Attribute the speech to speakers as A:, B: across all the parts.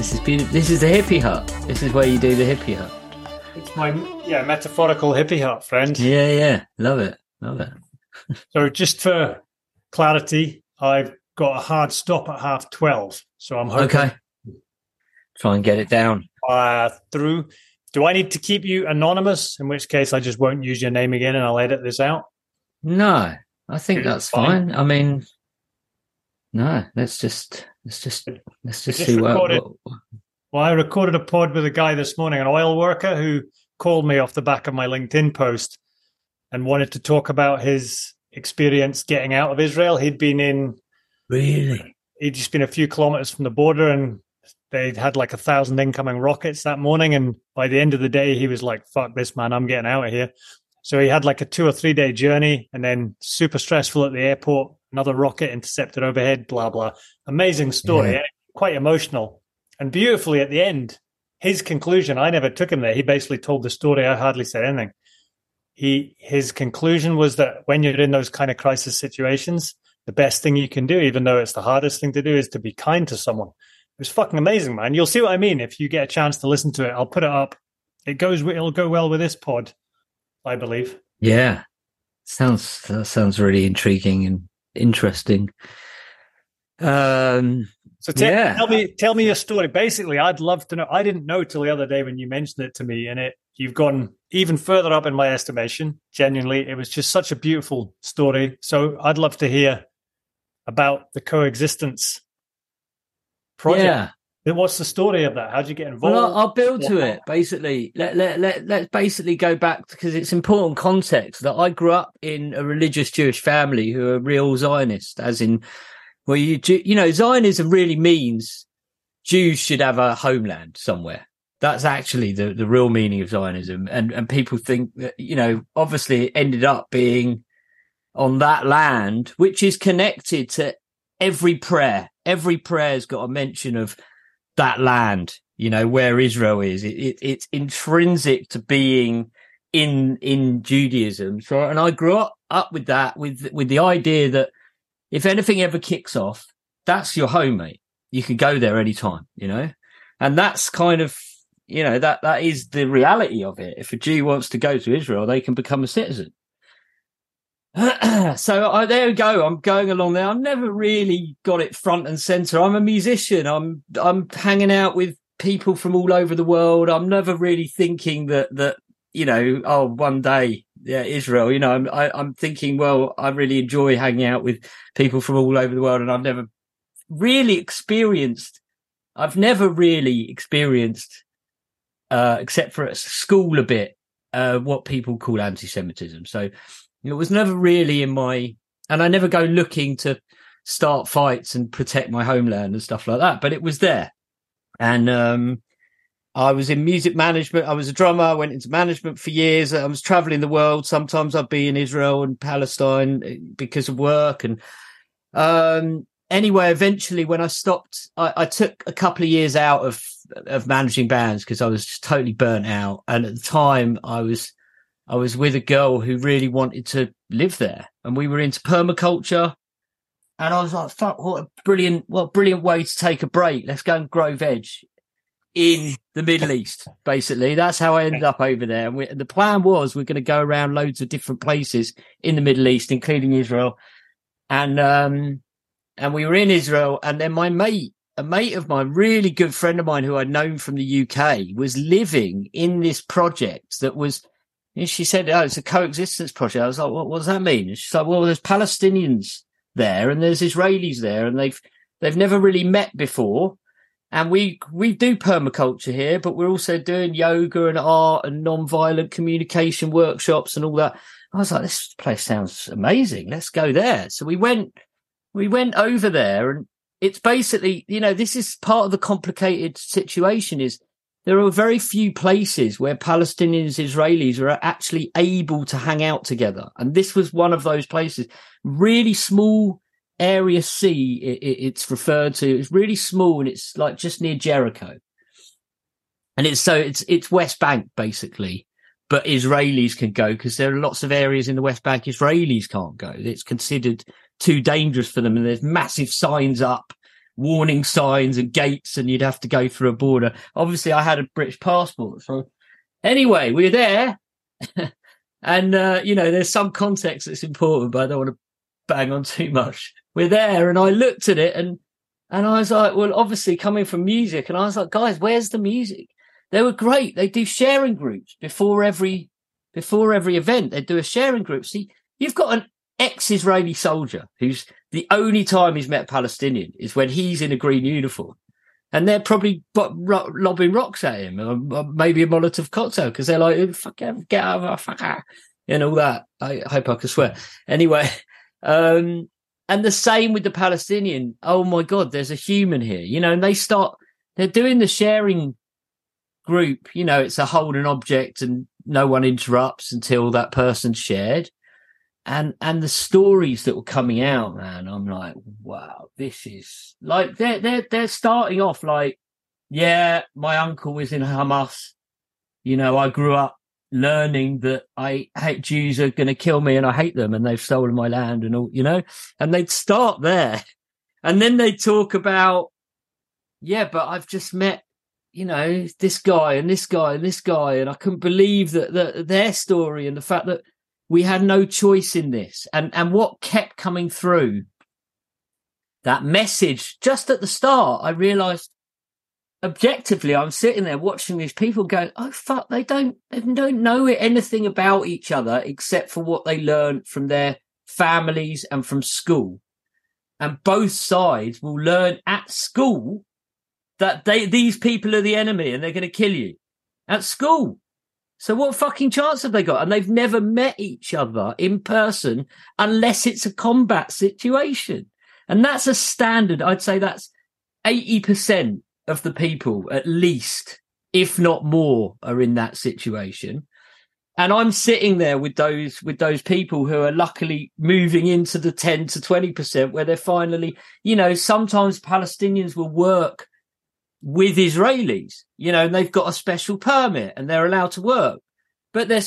A: This is beautiful. This is the hippie hut. This is where you do the hippie hut.
B: It's my yeah metaphorical hippie hut, friend.
A: Yeah, yeah. Love it. Love it.
B: So just for clarity, I've got a hard stop at half twelve. So I'm hoping
A: Okay. Try and get it down.
B: uh, through. Do I need to keep you anonymous? In which case, I just won't use your name again, and I'll edit this out.
A: No, I think
B: It's
A: that's
B: fine.
A: fine. I mean, no, let's just let's just let's just
B: just
A: see what,
B: recorded.
A: what-
B: Well, I recorded a pod with a guy this morning, an oil worker, who called me off the back of my LinkedIn post and wanted to talk about his experience getting out of Israel. He'd been in,
A: really.
B: he'd just been a few kilometers from the border and they'd had like a thousand incoming rockets that morning. And by the end of the day, he was like, fuck this, man, I'm getting out of here. So he had like a two or three day journey and then super stressful at the airport, another rocket intercepted overhead, blah, blah. Amazing story,
A: Yeah.
B: eh? quite emotional. And beautifully at the end, his conclusion, I never took him there. He basically told the story. I hardly said anything. He, his conclusion was that when you're in those kind of crisis situations, the best thing you can do, even though it's the hardest thing to do, is to be kind to someone. It was fucking amazing, man. You'll see what I mean if you get a chance to listen to it. I'll put it up. It goes. It'll go well with this pod, I believe.
A: Yeah, sounds that sounds really intriguing and interesting. Um,
B: So tell,
A: Yeah.
B: tell me, tell me your story. Basically, I'd love to know. I didn't know till the other day when you mentioned it to me, and it you've gone even further up in my estimation. Genuinely, it was just such a beautiful story. So I'd love to hear about the coexistence project.
A: yeah.
B: Then What's the story of that? How did you get involved?
A: Well, I'll, I'll build to it. Basically, let let let let's basically go back because it's important context that I grew up in a religious Jewish family who are real Zionist, as in, well, you you know, Zionism really means Jews should have a homeland somewhere. That's actually the the real meaning of Zionism, and and people think that you know, obviously, it ended up being on that land, which is connected to every prayer. Every prayer's got a mention of that land, you know, where Israel is. It, it, it's intrinsic to being in in Judaism. So, and I grew up up with that, with with the idea that if anything ever kicks off, that's your home, mate. You can go there anytime, you know, and that's kind of you know that that is the reality of it. If a Jew wants to go to Israel, they can become a citizen. so I, there we go. I'm going along there. I've never really got it front and center. I'm a musician. I'm I'm hanging out with people from all over the world. I'm never really thinking that that you know. Oh, one day, yeah, Israel. You know, I'm I, I'm thinking. Well, I really enjoy hanging out with people from all over the world, and I've never really experienced. I've never really experienced, uh, except for at school a bit, uh, what people call anti-Semitism. So it was never really in my, and I never go looking to start fights and protect my homeland and stuff like that, but it was there. And, um, I was in music management. I was a drummer. I went into management for years. I was traveling the world. Sometimes I'd be in Israel and Palestine eh, because of work. And, um, anyway, eventually when I stopped, I, I took a couple of years out of, of managing bands because I was just totally burnt out. And at the time I was, I was with a girl who really wanted to live there and we were into permaculture. And I was like, fuck, what a brilliant, what a brilliant way to take a break. Let's go and grow veg in the Middle East, basically. That's how I ended up over there. And we, the plan was we're going to go around loads of different places in the Middle East, including Israel. And, um, and we were in Israel and then my mate, a mate of mine, really good friend of mine who I'd known from the UK was living in this project that was, she said, "Oh, it's a coexistence project." I was like, "What, what does that mean?" And she's like, "Well, there's Palestinians there and there's Israelis there, and they've they've never really met before, and we we do permaculture here, but we're also doing yoga and art and non-violent communication workshops and all that." I was like, "This place sounds amazing. Let's go there." So we went we went over there, and it's basically, you know, this is part of the complicated situation. Is there are very few places where Palestinians, Israelis are actually able to hang out together. And this was one of those places. Really small area C, it, it- it's referred to. It's really small and it's like just near Jericho. And it's so it's, it's West Bank basically, but Israelis can go because there are lots of areas in the West Bank Israelis can't go. It's considered too dangerous for them. And there's massive signs up warning signs and gates and you'd have to go through a border. Obviously I had a British passport. So anyway, we were there and, uh, you know, there's some context that's important, but I don't want to bang on too much. We're there and I looked at it and, and I was like, well, obviously coming from music and I was like, guys, where's the music? They were great. They do sharing groups before every, before every event. They do a sharing group. See, you've got an ex-Israeli soldier who's the only time he's met Palestinian is when he's in a green uniform. And they're probably lobbing rocks at him, or maybe a Molotov cocktail, because they're like, fuck, get out of fucker, and all that. I hope I can swear. Anyway, um, and the same with the Palestinian. Oh my God, there's a human here, you know, and they start, they're doing the sharing group, you know, it's a hold an object and no one interrupts until that person's shared and and the stories that were coming out, man, I'm like, wow, this is like they're they're they're starting off like, yeah, my uncle was in Hamas. You know, I grew up learning that I hate Jews are going to kill me and I hate them and they've stolen my land and all, you know, and they'd start there, and then they'd talk about, yeah, but I've just met. You know, this guy and this guy and this guy, and I couldn't believe that, that their story and the fact that we had no choice in this. And, and what kept coming through that message just at the start, I realized objectively, I'm sitting there watching these people going, Oh fuck, they don't, they don't know anything about each other except for what they learned from their families and from school. And both sides will learn at school that they, these people are the enemy and they're going to kill you at school. So what fucking chance have they got? And they've never met each other in person unless it's a combat situation. And that's a standard. I'd say that's 80% of the people, at least, if not more, are in that situation. And I'm sitting there with those, with those people who are luckily moving into the 10 to 20% where they're finally, you know, sometimes Palestinians will work with Israelis, you know, and they've got a special permit and they're allowed to work, but they're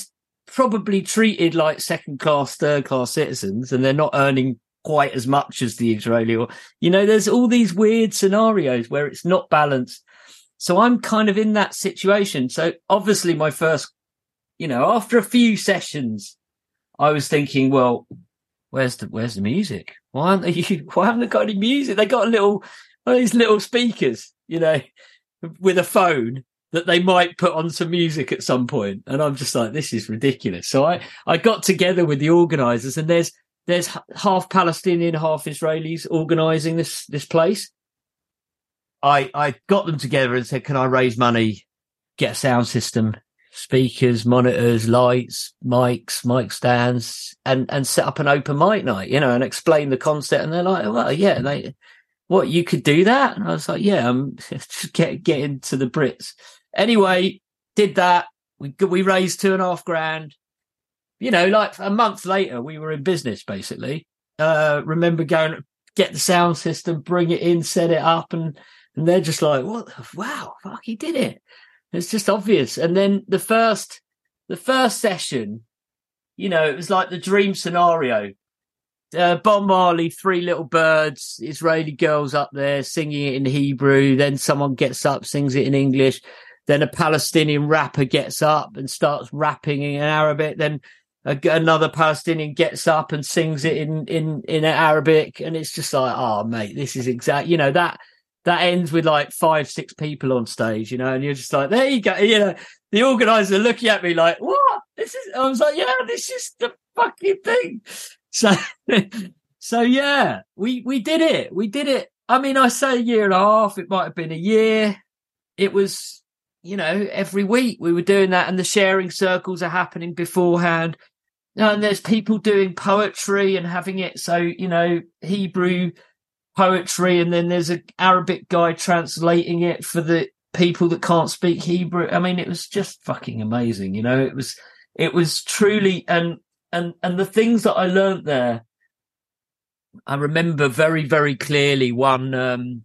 A: probably treated like second class, third class citizens and they're not earning quite as much as the Israeli or, you know, there's all these weird scenarios where it's not balanced. So I'm kind of in that situation. So obviously my first, you know, after a few sessions, I was thinking, well, where's the, where's the music? Why aren't they, why haven't they got any music? They got a little, one of these little speakers you know, with a phone that they might put on some music at some point. And I'm just like, this is ridiculous. So I, I got together with the organizers and there's, there's half Palestinian, half Israelis organizing this, this place. I, I got them together and said, can I raise money, get a sound system, speakers, monitors, lights, mics, mic stands, and, and set up an open mic night, you know, and explain the concept. And they're like, well, yeah, they, what you could do that? And I was like, yeah, I'm just get get into the Brits. Anyway, did that. We we raised two and a half grand. You know, like a month later, we were in business basically. Uh, remember going get the sound system, bring it in, set it up, and and they're just like, what? Wow, fuck, he did it. It's just obvious. And then the first the first session, you know, it was like the dream scenario uh, Bob Marley, Three Little Birds, Israeli girls up there singing it in Hebrew. Then someone gets up, sings it in English. Then a Palestinian rapper gets up and starts rapping in Arabic. Then a, another Palestinian gets up and sings it in, in, in Arabic. And it's just like, oh, mate, this is exact, you know, that, that ends with like five, six people on stage, you know, and you're just like, there you go. You know, the organizer looking at me like, what? This is, I was like, yeah, this is the fucking thing. So, so yeah, we, we did it. We did it. I mean, I say a year and a half. It might have been a year. It was, you know, every week we were doing that and the sharing circles are happening beforehand. And there's people doing poetry and having it. So, you know, Hebrew poetry. And then there's an Arabic guy translating it for the people that can't speak Hebrew. I mean, it was just fucking amazing. You know, it was, it was truly, and and and the things that I learned there, I remember very very clearly one um,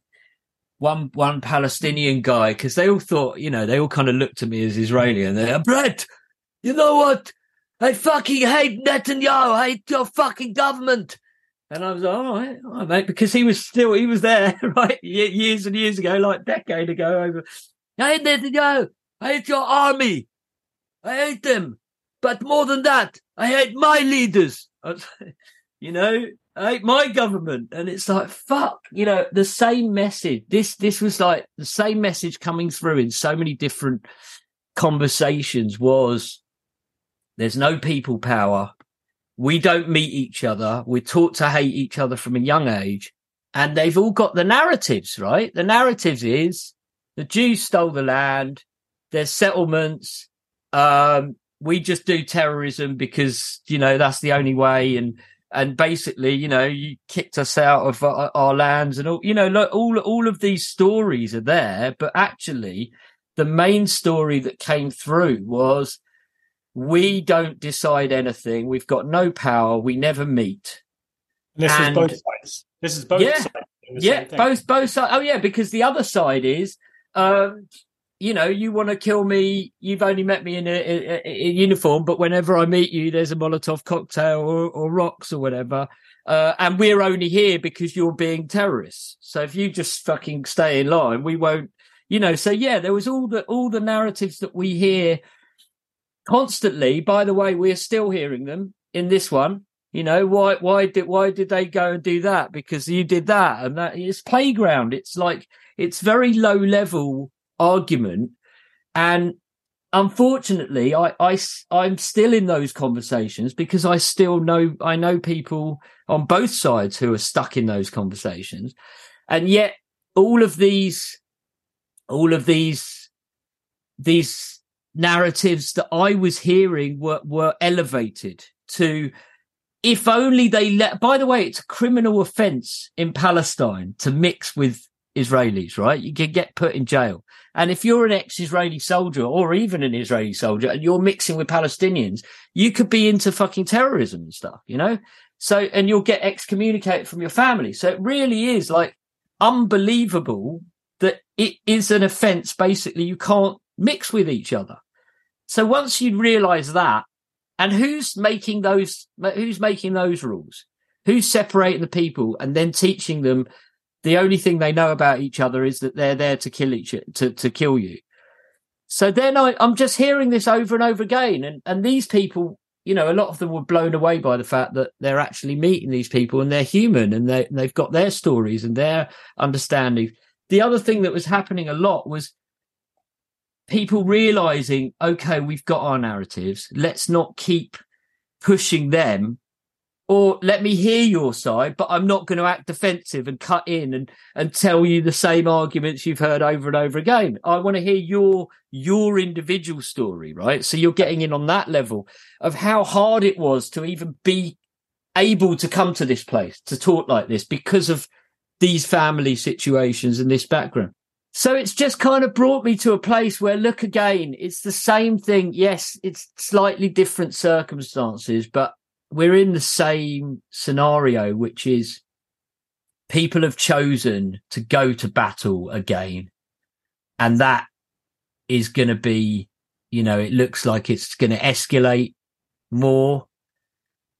A: one one Palestinian guy because they all thought you know they all kind of looked at me as Israeli and they're Brett, you know what? I fucking hate Netanyahu. I hate your fucking government. And I was like, all right, all right, mate, because he was still, he was there, right? Years and years ago, like decade ago over. I hate Netanyahu. I hate your army. I hate them. But more than that, I hate my leaders. you know, I hate my government. And it's like, fuck, you know, the same message. This, this was like the same message coming through in so many different conversations was there's no people power. We don't meet each other. We're taught to hate each other from a young age. And they've all got the narratives, right? The narratives is the Jews stole the land. There's settlements. Um, we just do terrorism because, you know, that's the only way. And, and basically, you know, you kicked us out of our, our lands and all, you know, look, all, all of these stories are there, but actually the main story that came through was we don't decide anything. We've got no power. We never meet.
B: This and, is both sides. This is both
A: yeah,
B: sides.
A: Yeah, both both sides. Oh yeah, because the other side is, um, you know, you want to kill me. You've only met me in a, a, a, uniform, but whenever I meet you, there's a Molotov cocktail or, or rocks or whatever. Uh, and we're only here because you're being terrorists. So if you just fucking stay in line, we won't you know so yeah there was all the all the narratives that we hear constantly by the way we're still hearing them in this one you know why why did why did they go and do that because you did that and that it's playground it's like it's very low level argument. And unfortunately I, I i'm still in those conversations because i still know i know people on both sides who are stuck in those conversations. And yet all of these all of these these narratives that I was hearing were were elevated to if only they let by the way it's a criminal offense in Palestine to mix with Israelis right you can get put in jail and if you're an ex-Israeli soldier or even an Israeli soldier and you're mixing with Palestinians you could be into fucking terrorism and stuff you know so and you'll get excommunicated from your family so it really is like unbelievable that it is an offense. Basically, you can't mix with each other. So once you realize that, and who's making those, who's making those rules? Who's separating the people and then teaching them the only thing they know about each other is that they're there to kill each, to, to kill you. So then I, I'm just hearing this over and over again. And, and these people, you know, a lot of them were blown away by the fact that they're actually meeting these people and they're human and they, they've got their stories and their understanding the other thing that was happening a lot was people realizing, okay, we've got our narratives. Let's not keep pushing them or let me hear your side, but I'm not going to act defensive and cut in and, and tell you the same arguments you've heard over and over again. I want to hear your, your individual story, right? So you're getting in on that level of how hard it was to even be able to come to this place to talk like this because of these family situations and this background. So it's just kind of brought me to a place where, look again, it's the same thing. Yes, it's slightly different circumstances, but we're in the same scenario, which is people have chosen to go to battle again. And that is going to be, you know, it looks like it's going to escalate more.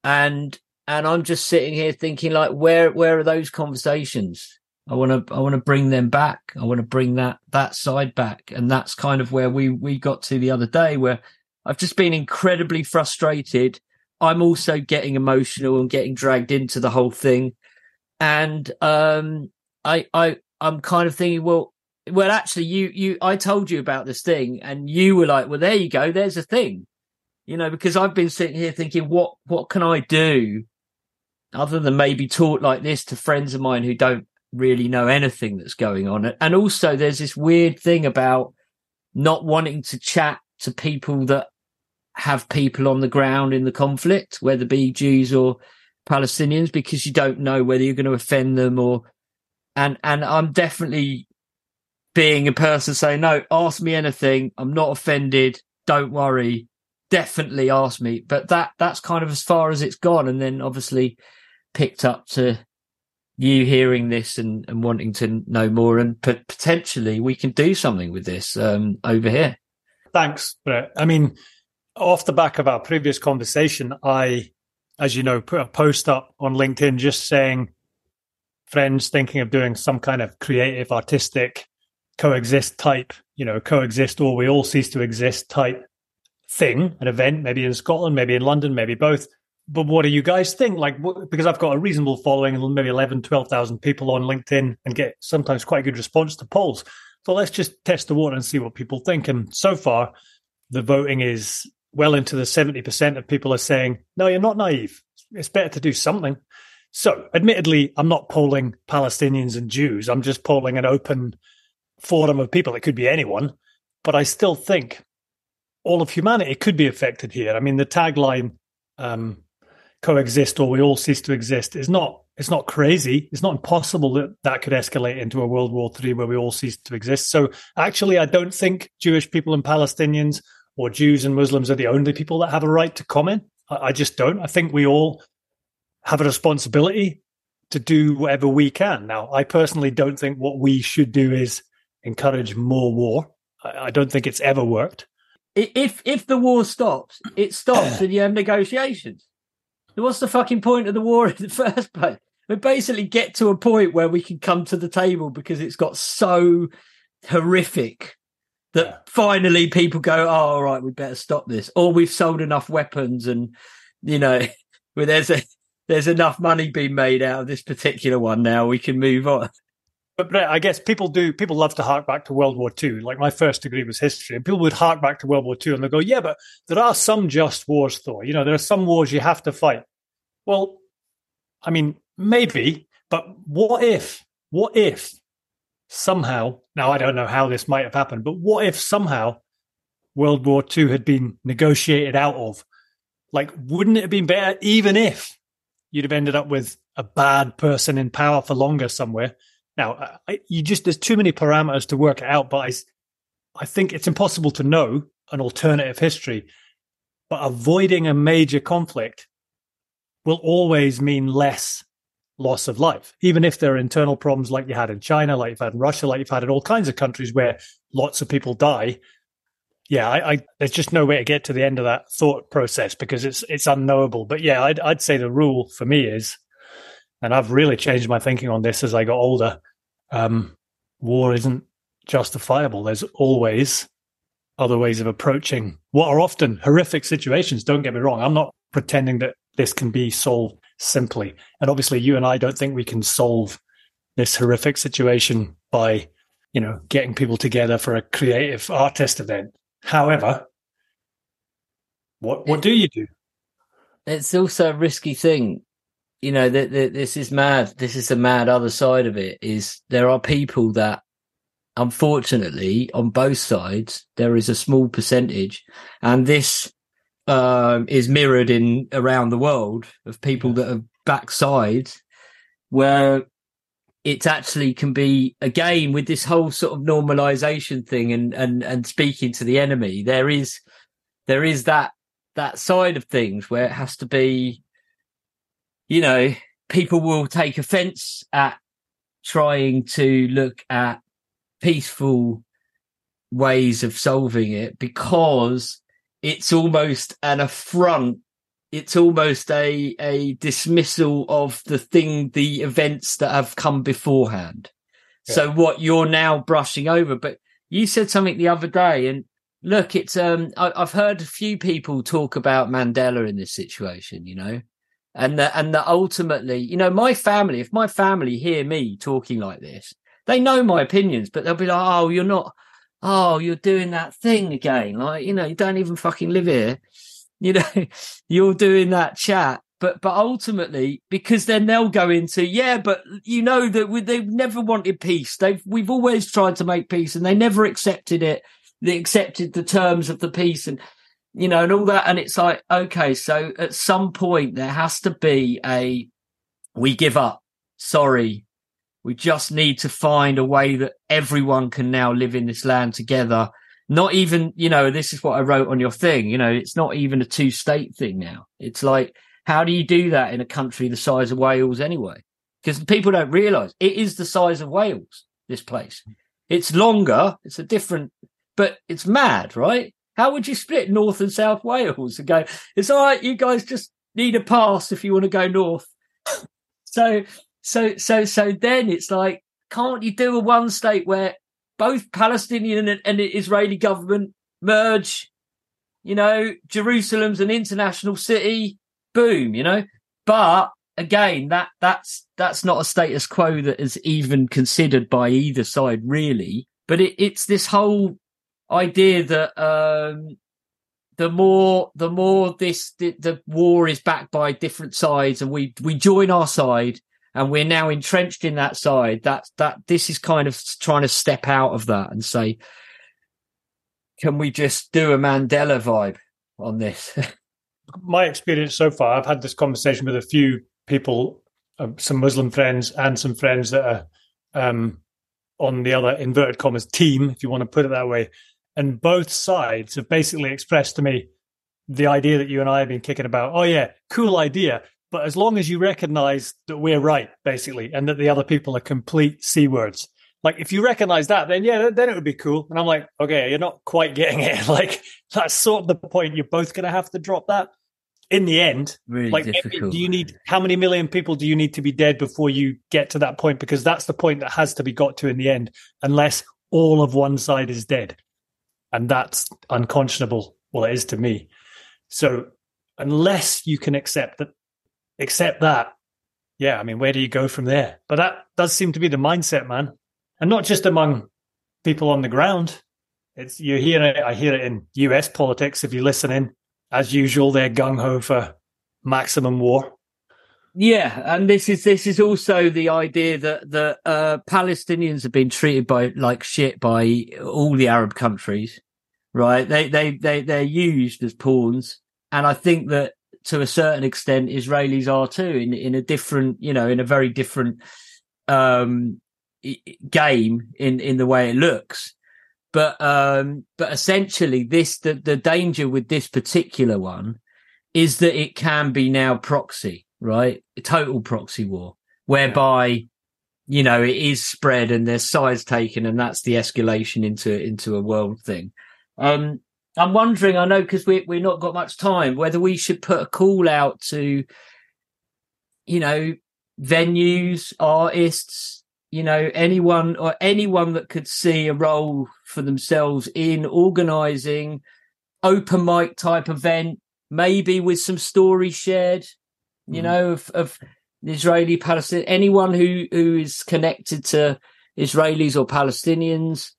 A: And and I'm just sitting here thinking like, where where are those conversations? I want to I want to bring them back. I want to bring that that side back, and that's kind of where we we got to the other day, where I've just been incredibly frustrated. I'm also getting emotional and getting dragged into the whole thing, and um, I I I'm kind of thinking, well, well, actually, you you I told you about this thing, and you were like, well, there you go, there's a thing, you know, because I've been sitting here thinking, what what can I do other than maybe talk like this to friends of mine who don't really know anything that's going on. And also there's this weird thing about not wanting to chat to people that have people on the ground in the conflict, whether be Jews or Palestinians, because you don't know whether you're going to offend them or, and, and I'm definitely being a person saying, no, ask me anything. I'm not offended. Don't worry. Definitely ask me. But that, that's kind of as far as it's gone. And then obviously picked up to you hearing this and, and wanting to know more and p- potentially we can do something with this um, over here.
B: Thanks, Brett. I mean, off the back of our previous conversation, I as you know, put a post up on LinkedIn just saying friends thinking of doing some kind of creative, artistic, coexist type, you know, coexist or we all cease to exist type thing, an event, maybe in Scotland, maybe in London, maybe both. But what do you guys think? Like, because I've got a reasonable following, maybe 11, 12,000 people on LinkedIn and get sometimes quite a good response to polls. So let's just test the water and see what people think. And so far, the voting is well into the 70% of people are saying, no, you're not naive. It's better to do something. So, admittedly, I'm not polling Palestinians and Jews. I'm just polling an open forum of people. It could be anyone. But I still think all of humanity could be affected here. I mean, the tagline, um, coexist or we all cease to exist is not it's not crazy it's not impossible that that could escalate into a world war three where we all cease to exist so actually i don't think jewish people and palestinians or Jews and Muslims are the only people that have a right to comment. I, I just don't. I think we all have a responsibility to do whatever we can. Now, I personally don't think what we should do is encourage more war. I, I don't think it's ever worked.
A: If if the war stops, it stops and you have negotiations. What's the fucking point of the war in the first place? We basically get to a point where we can come to the table because it's got so horrific that yeah. finally people go, oh, all right, we better stop this, or we've sold enough weapons, and you know, where there's a there's enough money being made out of this particular one now, we can move on.
B: But, but I guess people do. People love to hark back to World War II. Like my first degree was history, and people would hark back to World War II, and they go, "Yeah, but there are some just wars, though. You know, there are some wars you have to fight." Well, I mean, maybe, but what if? What if somehow, now I don't know how this might have happened, but what if somehow World War II had been negotiated out of? Like, wouldn't it have been better even if you'd have ended up with a bad person in power for longer somewhere? Now, I, you just, there's too many parameters to work it out, but I, I think it's impossible to know an alternative history. But avoiding a major conflict will always mean less loss of life, even if there are internal problems like you had in China, like you've had in Russia, like you've had in all kinds of countries where lots of people die. Yeah, I, I, there's just no way to get to the end of that thought process because it's it's unknowable. But yeah, I'd, I'd say the rule for me is, and I've really changed my thinking on this as I got older. Um, war isn't justifiable. There's always other ways of approaching what are often horrific situations. Don't get me wrong. I'm not pretending that this can be solved simply. And obviously, you and I don't think we can solve this horrific situation by, you know, getting people together for a creative artist event. However, what what do you do?
A: It's also a risky thing. You know, that this is mad. This is the mad other side of it. Is there are people that, unfortunately, on both sides, there is a small percentage, and this um, is mirrored in around the world of people that are backside where it actually can be again with this whole sort of normalization thing and and and speaking to the enemy there is there is that that side of things where it has to be you know people will take offense at trying to look at peaceful ways of solving it because it's almost an affront. It's almost a, a dismissal of the thing, the events that have come beforehand. Yeah. So what you're now brushing over, but you said something the other day and look, it's, um, I, have heard a few people talk about Mandela in this situation, you know, and that, and that ultimately, you know, my family, if my family hear me talking like this, they know my opinions, but they'll be like, Oh, you're not, oh, you're doing that thing again. Like, you know, you don't even fucking live here. You know, you're doing that chat. But, but ultimately, because then they'll go into, yeah, but you know that we, they've never wanted peace. They've, we've always tried to make peace and they never accepted it. They accepted the terms of the peace and, you know, and all that. And it's like, okay, so at some point there has to be a, we give up. Sorry, we just need to find a way that everyone can now live in this land together. Not even, you know, this is what I wrote on your thing. You know, it's not even a two state thing now. It's like, how do you do that in a country the size of Wales anyway? Because people don't realize it is the size of Wales, this place. It's longer. It's a different, but it's mad, right? How would you split North and South Wales and go, it's all right. You guys just need a pass if you want to go north. so, so, so, so then it's like, can't you do a one state where both Palestinian and, and Israeli government merge? You know, Jerusalem's an international city. Boom, you know, but again, that that's that's not a status quo that is even considered by either side, really. But it, it's this whole idea that um, the more the more this the, the, war is backed by different sides, and we we join our side, and we're now entrenched in that side. That that this is kind of trying to step out of that and say, can we just do a Mandela vibe on this?
B: My experience so far, I've had this conversation with a few people, uh, some Muslim friends and some friends that are um, on the other inverted commas team, if you want to put it that way. And both sides have basically expressed to me the idea that you and I have been kicking about. Oh, yeah, cool idea. But as long as you recognize that we're right, basically, and that the other people are complete C words. Like, if you recognize that, then yeah, then it would be cool. And I'm like, okay, you're not quite getting it. Like, that's sort of the point. You're both going to have to drop that in the end,
A: really
B: like,
A: difficult.
B: do you need how many million people do you need to be dead before you get to that point? Because that's the point that has to be got to in the end, unless all of one side is dead, and that's unconscionable. Well, it is to me. So, unless you can accept that, accept that, yeah. I mean, where do you go from there? But that does seem to be the mindset, man, and not just among people on the ground. It's you hear it. I hear it in U.S. politics. If you listen in, as usual, they're gung ho for maximum war.
A: Yeah, and this is this is also the idea that the uh, Palestinians have been treated by like shit by all the Arab countries, right? They they they they're used as pawns, and I think that to a certain extent Israelis are too in in a different, you know, in a very different um, game in in the way it looks. But um, but essentially, this the the danger with this particular one is that it can be now proxy, right? A total proxy war, whereby you know it is spread and there's sides taken, and that's the escalation into into a world thing. Um, I'm wondering, I know because we we're not got much time, whether we should put a call out to, you know, venues, artists, you know, anyone or anyone that could see a role for themselves in organizing open mic type event, maybe with some stories shared, you mm. know, of, of Israeli Palestinian, anyone who, who is connected to Israelis or Palestinians,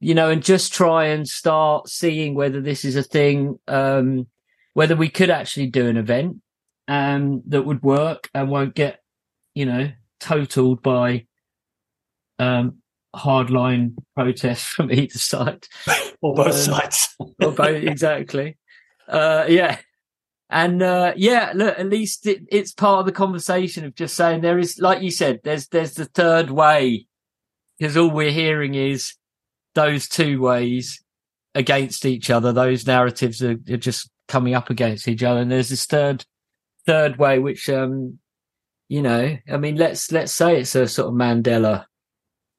A: you know, and just try and start seeing whether this is a thing, um, whether we could actually do an event, um, that would work and won't get, you know, totaled by um, hardline protests from either side,
B: or both um, sides,
A: or both exactly. Uh, yeah, and uh, yeah, look, at least it, it's part of the conversation of just saying there is, like you said, there's there's the third way, because all we're hearing is those two ways against each other. Those narratives are, are just coming up against each other, and there's this third third way, which um, you know, I mean, let's let's say it's a sort of Mandela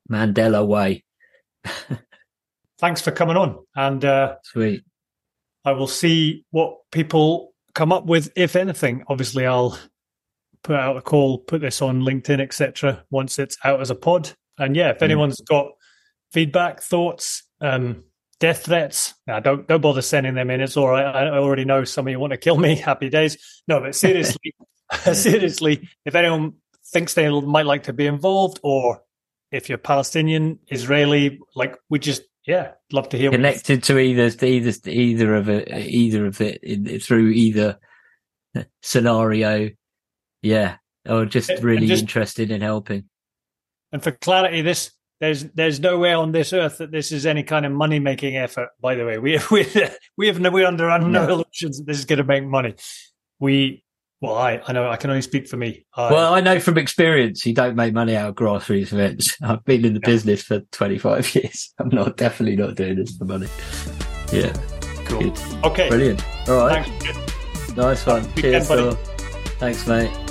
A: Mandela way.
B: Thanks for coming on. And uh,
A: sweet.
B: I will see what people come up with, if anything. Obviously, I'll put out a call, put this on LinkedIn, etc. Once it's out as a pod. And yeah, if mm. anyone's got feedback, thoughts, um, death threats, nah, don't don't bother sending them in. It's all right. I already know some of you want to kill me. Happy days. No, but seriously, seriously, if anyone thinks they might like to be involved or if you're Palestinian, Israeli, like we just yeah, love to hear
A: connected to either to either either of it, either of it through either scenario. Yeah, or just really just, interested in helping.
B: And for clarity, this there's there's nowhere on this earth that this is any kind of money making effort. By the way, we we we have no, we're under no, no illusions that this is going to make money. We well, I, I know I can only speak for me.
A: I, well, I know from experience you don't make money out of grassroots events. I've been in the yeah. business for 25 years. I'm not definitely not doing this for money. Yeah.
B: Cool. Good. Okay.
A: Brilliant. All right. Thanks. Nice one. Cheers. Thanks, mate.